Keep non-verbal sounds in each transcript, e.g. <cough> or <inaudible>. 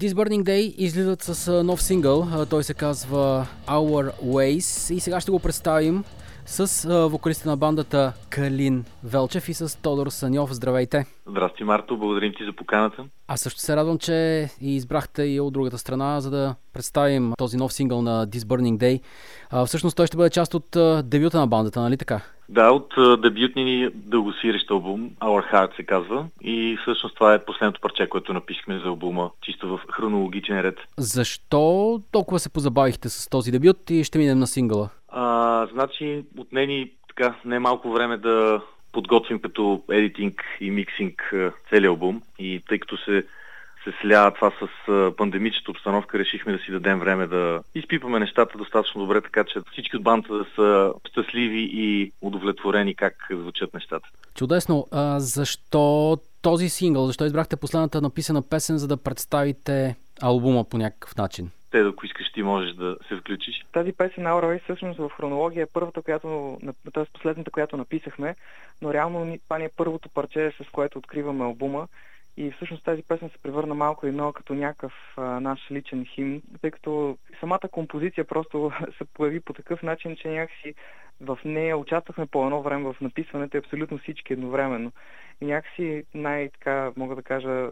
This Burning Day излизат с нов сингъл. Той се казва Our Ways и сега ще го представим с вокалиста на бандата Калин Велчев и с Тодор Саньов. Здравейте! Здрасти, Марто. Благодарим ти за поканата. Аз също се радвам, че избрахте и от другата страна, за да представим този нов сингъл на This Burning Day. Всъщност той ще бъде част от дебюта на бандата, нали така? Да, от дебютния ни дългосирещ албум Our Heart се казва. И всъщност това е последното парче, което написахме за албума, чисто в хронологичен ред. Защо толкова се позабавихте с този дебют и ще минем на сингъла? А, значи, отне ни така не малко време да подготвим като едитинг и миксинг целият албум. И тъй като се се сля това с пандемичната обстановка, решихме да си дадем време да изпипаме нещата достатъчно добре, така че всички от банда да са щастливи и удовлетворени как звучат нещата. Чудесно. А, защо този сингъл? Защо избрахте последната написана песен, за да представите албума по някакъв начин? те, ако искаш, ти можеш да се включиш. Тази песен на Aura всъщност в хронология е първата, която, т.е. последната, която написахме, но реално това ни е първото парче, с което откриваме албума. И всъщност тази песен се превърна малко и много като някакъв а, наш личен хим, тъй като самата композиция просто <laughs> се появи по такъв начин, че някакси в нея участвахме по едно време в написването абсолютно всички едновременно. И някакси най-така, мога да кажа,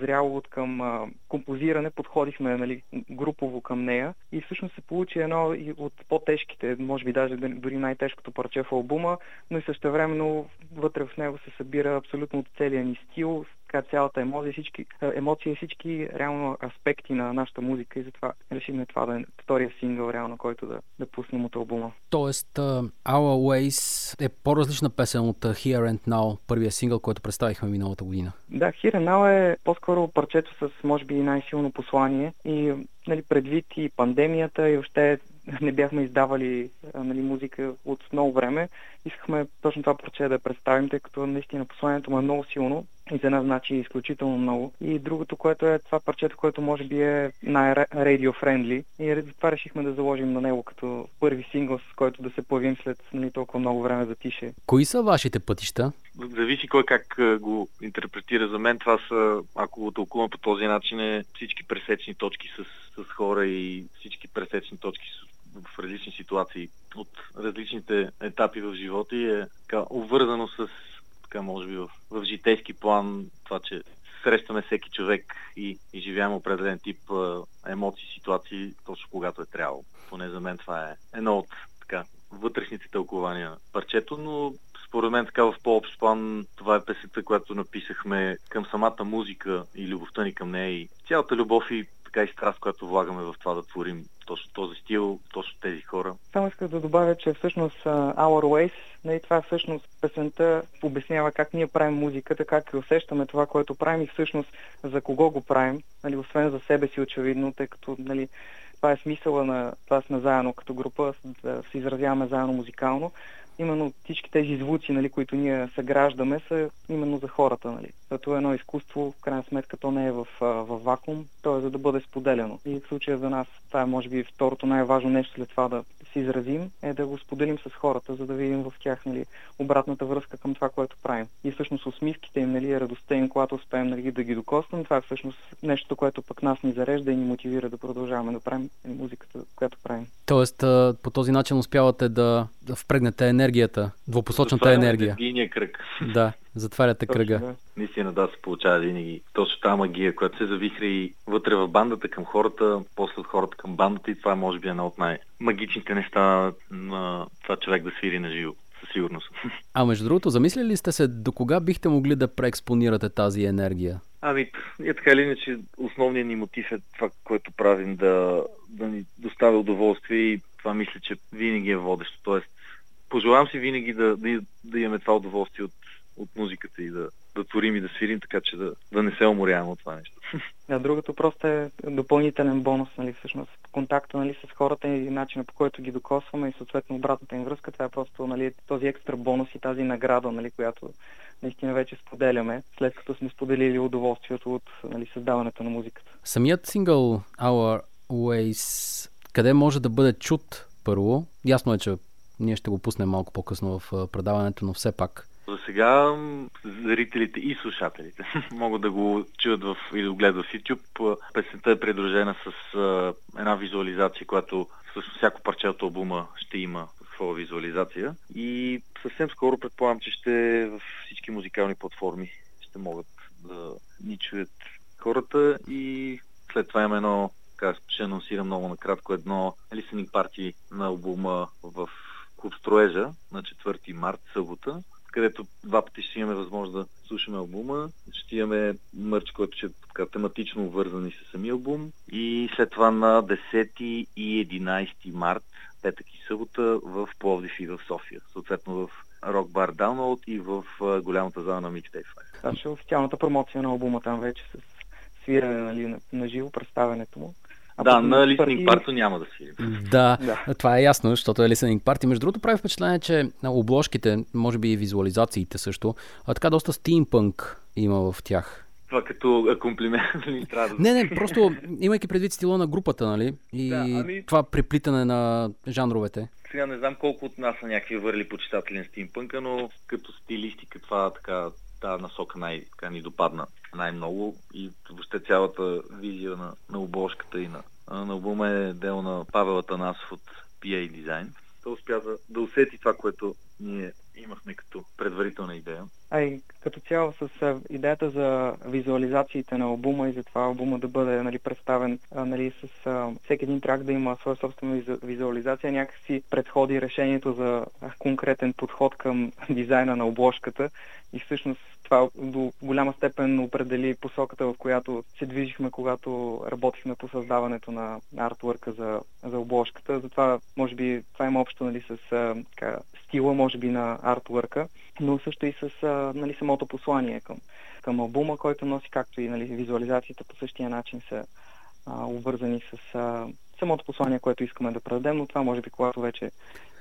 зряло от към композиране подходихме нали, групово към нея и всъщност се получи едно и от по-тежките, може би даже дори най-тежкото парче в албума, но и същевременно вътре в него се събира абсолютно от целия ни стил, така цялата емоция, всички, емоции, всички реално аспекти на нашата музика и затова решихме това да е втория сингъл, реално, който да, да пуснем от албума. Тоест, Our Ways е по-различна песен от Here and Now, първия сингъл, който представихме миналата година. Да, Here and Now е по-скоро парчето с, може би, най-силно послание и нали, предвид и пандемията и още не бяхме издавали нали, музика от много време. Искахме точно това парче да представим, тъй като наистина посланието му е много силно и за нас значи изключително много. И другото, което е това парчето, което може би е най-радио-френдли. И това решихме да заложим на него като първи сингъл, с който да се появим след нали, толкова много време за тише. Кои са вашите пътища? Зависи кой как го интерпретира. За мен това са, ако го тълкувам по този начин, е всички пресечни точки с, с хора и всички пресечни точки с в различни ситуации от различните етапи в живота и е така, обвързано с така може би в, в житейски план това, че срещаме всеки човек и, и живеем определен тип а, емоции, ситуации, точно когато е трябвало. Поне за мен това е едно от така, вътрешните тълкования на парчето, но според мен така в по-общ план това е песента, която написахме към самата музика и любовта ни към нея и цялата любов и така и страст, която влагаме в това да творим точно този стил, точно тези хора. Само исках да добавя, че всъщност Our Ways, нали, това всъщност песента обяснява как ние правим музиката, как усещаме това, което правим и всъщност за кого го правим, нали, освен за себе си очевидно, тъй като нали, това е смисъла на това сме заедно като група, да се изразяваме заедно музикално именно всички тези звуци, нали, които ние съграждаме, са именно за хората. Нали. Зато е едно изкуство, в крайна сметка, то не е в, в вакуум, то е за да бъде споделено. И в случая за нас това е, може би, второто най-важно нещо след това да се изразим, е да го споделим с хората, за да видим в тях нали, обратната връзка към това, което правим. И всъщност усмивките им, нали, радостта им, когато успеем нали, да ги докоснем, това е всъщност нещо, което пък нас ни зарежда и ни мотивира да продължаваме да правим музиката, която правим. Тоест, по този начин успявате да, да впрегнете енергията, двупосочната енергия. Затваряте кръг. Да, затваряте кръга. Да. Наистина да се получава винаги точно тази магия, която се завихра и вътре в бандата към хората, после от хората към бандата и това може би е едно от най-магичните неща на това човек да свири на живо със сигурност. <laughs> А между другото, замислили сте се до кога бихте могли да преекспонирате тази енергия? Ами, е така или иначе, основният ни мотив е това, което правим, да, да ни доставя удоволствие и това мисля, че винаги е водещо. Тоест, пожелавам си винаги да, да, да имаме това удоволствие от, от музиката и да, да творим и да свирим, така че да, да не се уморяваме от това нещо. Да, другото просто е допълнителен бонус, нали, всъщност. Контакта нали, с хората и начина по който ги докосваме и съответно обратната им връзка, това е просто нали, този екстра бонус и тази награда, нали, която наистина вече споделяме, след като сме споделили удоволствието от нали, създаването на музиката. Самият сингъл Our Ways, къде може да бъде чут първо? Ясно е, че ние ще го пуснем малко по-късно в предаването, но все пак За сега зрителите и слушателите <laughs> могат да го чуят в, и да го гледат в YouTube. Песента е придружена с една визуализация, която всъщност всяко парче от албума ще има своя визуализация. И съвсем скоро предполагам, че ще в всички музикални платформи ще могат да ни чуят хората и след това има едно, така ще анонсирам много накратко, едно listening парти на албума в Клуб Строежа на 4 март, събота, където два пъти ще имаме възможност да слушаме албума. Ще имаме мърч, който ще е така, тематично вързани с самия албум. И след това на 10 и 11 март, петък и събота, в Пловдив и в София. Съответно в Rock Bar Download и в голямата зала на Mixtape 5. Това ще е официалната промоция на албума там вече с свирене нали, на, на живо представянето му. А да, на Listening Party няма да си. Да, да, това е ясно, защото е Listening Party. Между другото прави впечатление, че на обложките, може би и визуализациите също, а така доста стимпънк има в тях. Това като комплимент ли трябва да... Не, не, просто имайки предвид стила на групата, нали? И да, ами... това преплитане на жанровете. Сега не знам колко от нас са някакви върли почитатели на стимпънка, но като стилистика това така тази насока най, така ни допадна най-много и въобще цялата визия на, на обложката и на, на албума е дел на Павел Атанасов от PA Design. Той успя да, да усети това, което ние имахме като предварителна идея. А и като цяло с идеята за визуализациите на албума и за това албума да бъде нали, представен нали, с а, всеки един трак да има своя собствена визуализация, някакси предходи решението за конкретен подход към <laughs> дизайна на обложката и всъщност това до голяма степен определи посоката, в която се движихме, когато работихме по създаването на артворка за, за обложката. Затова, може би, това има общо нали, с така, стила, може би, на артворка, но също и с а, нали, самото послание към, към албума, който носи, както и нали, визуализациите по същия начин са а, обвързани с а, самото послание, което искаме да предадем, но това може би когато вече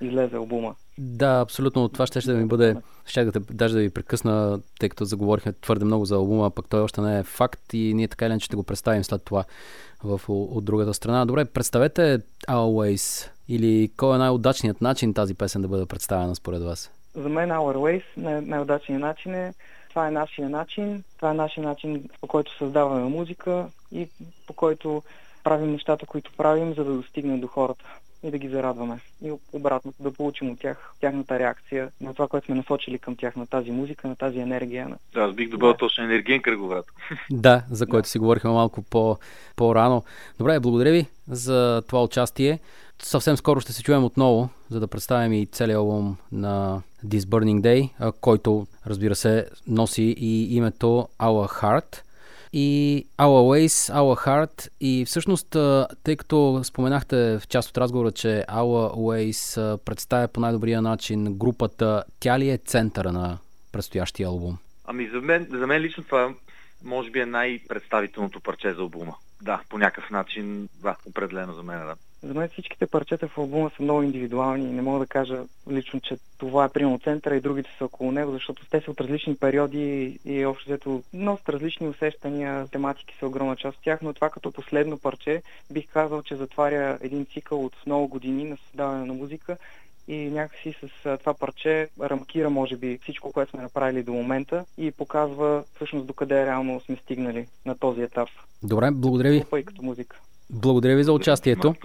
излезе албума. Да, абсолютно. Това ще, ще да ми бъде... Ще да даже да ви прекъсна, тъй като заговорихме твърде много за албума, пък той още не е факт и ние така или иначе ще го представим след това в, от другата страна. Добре, представете Always или кой е най-удачният начин тази песен да бъде представена според вас? За мен Our Ways най- най-удачният начин е това е нашия начин, това е нашия начин по който създаваме музика и по който правим нещата, които правим, за да достигнем до хората и да ги зарадваме. И обратно да получим от тях тяхната реакция на това, което сме насочили към тях, на тази музика, на тази енергия. Да, аз бих добавил да. точно енергиен кръговрат. <laughs> Да, за който да. си говорихме малко по, по-рано. Добре, благодаря ви за това участие. Съвсем скоро ще се чуем отново, за да представим и целият албум на This Burning Day, който, разбира се, носи и името Our Heart – и Our Ways, Our Heart и всъщност, тъй като споменахте в част от разговора, че Our Ways представя по най-добрия начин групата, тя ли е центъра на предстоящия албум? Ами за мен, за мен лично това може би е най-представителното парче за албума. Да, по някакъв начин, да, определено за мен, да. За мен всичките парчета в албума са много индивидуални и не мога да кажа лично, че това е примерно центъра и другите са около него, защото те са от различни периоди и общо взето носят различни усещания, тематики са огромна част от тях, но това като последно парче бих казал, че затваря един цикъл от много години на създаване на музика и някакси с това парче рамкира, може би, всичко, което сме направили до момента и показва всъщност докъде реално сме стигнали на този етап. Добре, благодаря ви. И като музика. Благодаря ви за участието.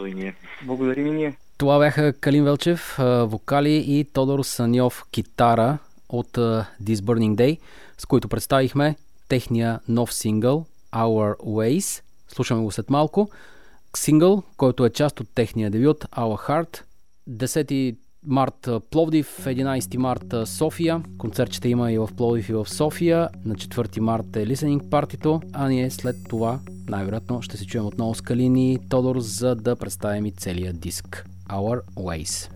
Благодарим и ние. Това бяха Калин Велчев, вокали и Тодор Саньов, китара от This Burning Day, с които представихме техния нов сингъл Our Ways. Слушаме го след малко. Сингъл, който е част от техния дебют Our Heart. 10 март Пловдив, 11 март София. Концерт ще има и в Пловдив и в София. На 4 март е Listening партито, а ние след това най-вероятно ще се чуем отново с Калини и Тодор, за да представим и целия диск Our Ways.